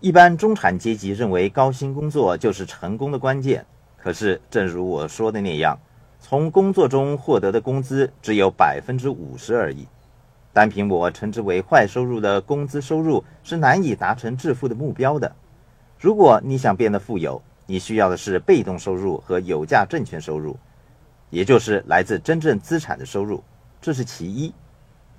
一般中产阶级认为高薪工作就是成功的关键，可是正如我说的那样，从工作中获得的工资只有百分之五十而已。单凭我称之为坏收入的工资收入是难以达成致富的目标的。如果你想变得富有，你需要的是被动收入和有价证券收入，也就是来自真正资产的收入，这是其一。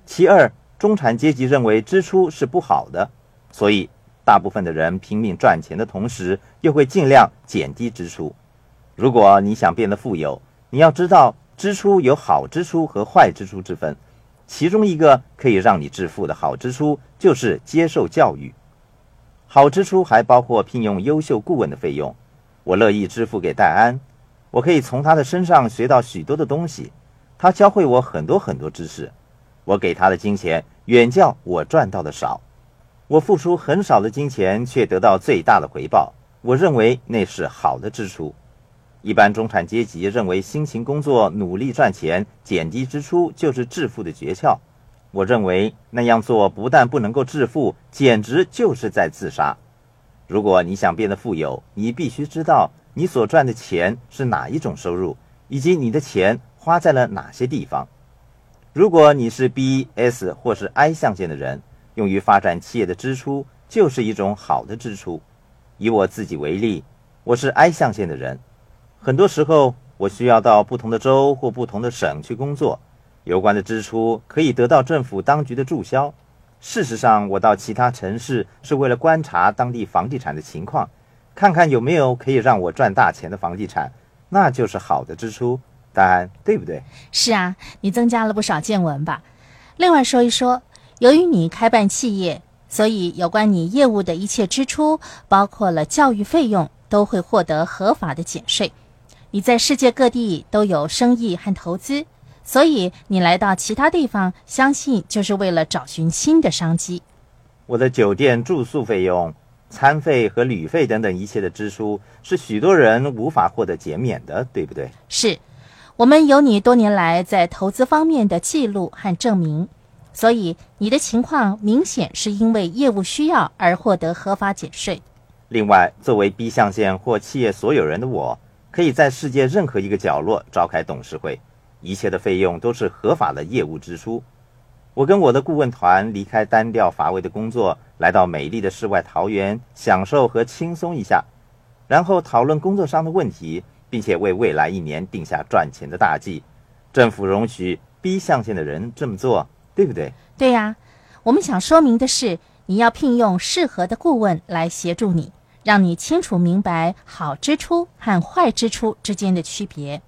其二，中产阶级认为支出是不好的，所以大部分的人拼命赚钱的同时，又会尽量减低支出。如果你想变得富有，你要知道支出有好支出和坏支出之分。其中一个可以让你致富的好支出就是接受教育。好支出还包括聘用优秀顾问的费用，我乐意支付给戴安，我可以从他的身上学到许多的东西，他教会我很多很多知识。我给他的金钱远较我赚到的少，我付出很少的金钱却得到最大的回报，我认为那是好的支出。一般中产阶级认为辛勤工作、努力赚钱、减低支出就是致富的诀窍。我认为那样做不但不能够致富，简直就是在自杀。如果你想变得富有，你必须知道你所赚的钱是哪一种收入，以及你的钱花在了哪些地方。如果你是 B、S 或是 I 象限的人，用于发展企业的支出就是一种好的支出。以我自己为例，我是 I 象限的人。很多时候，我需要到不同的州或不同的省去工作，有关的支出可以得到政府当局的注销。事实上，我到其他城市是为了观察当地房地产的情况，看看有没有可以让我赚大钱的房地产，那就是好的支出，答案对不对？是啊，你增加了不少见闻吧？另外说一说，由于你开办企业，所以有关你业务的一切支出，包括了教育费用，都会获得合法的减税。你在世界各地都有生意和投资，所以你来到其他地方，相信就是为了找寻新的商机。我的酒店住宿费用、餐费和旅费等等一切的支出，是许多人无法获得减免的，对不对？是，我们有你多年来在投资方面的记录和证明，所以你的情况明显是因为业务需要而获得合法减税。另外，作为 B 象限或企业所有人的我。可以在世界任何一个角落召开董事会，一切的费用都是合法的业务支出。我跟我的顾问团离开单调乏味的工作，来到美丽的世外桃源，享受和轻松一下，然后讨论工作上的问题，并且为未来一年定下赚钱的大计。政府容许 B 象限的人这么做，对不对？对呀。我们想说明的是，你要聘用适合的顾问来协助你。让你清楚明白好支出和坏支出之间的区别。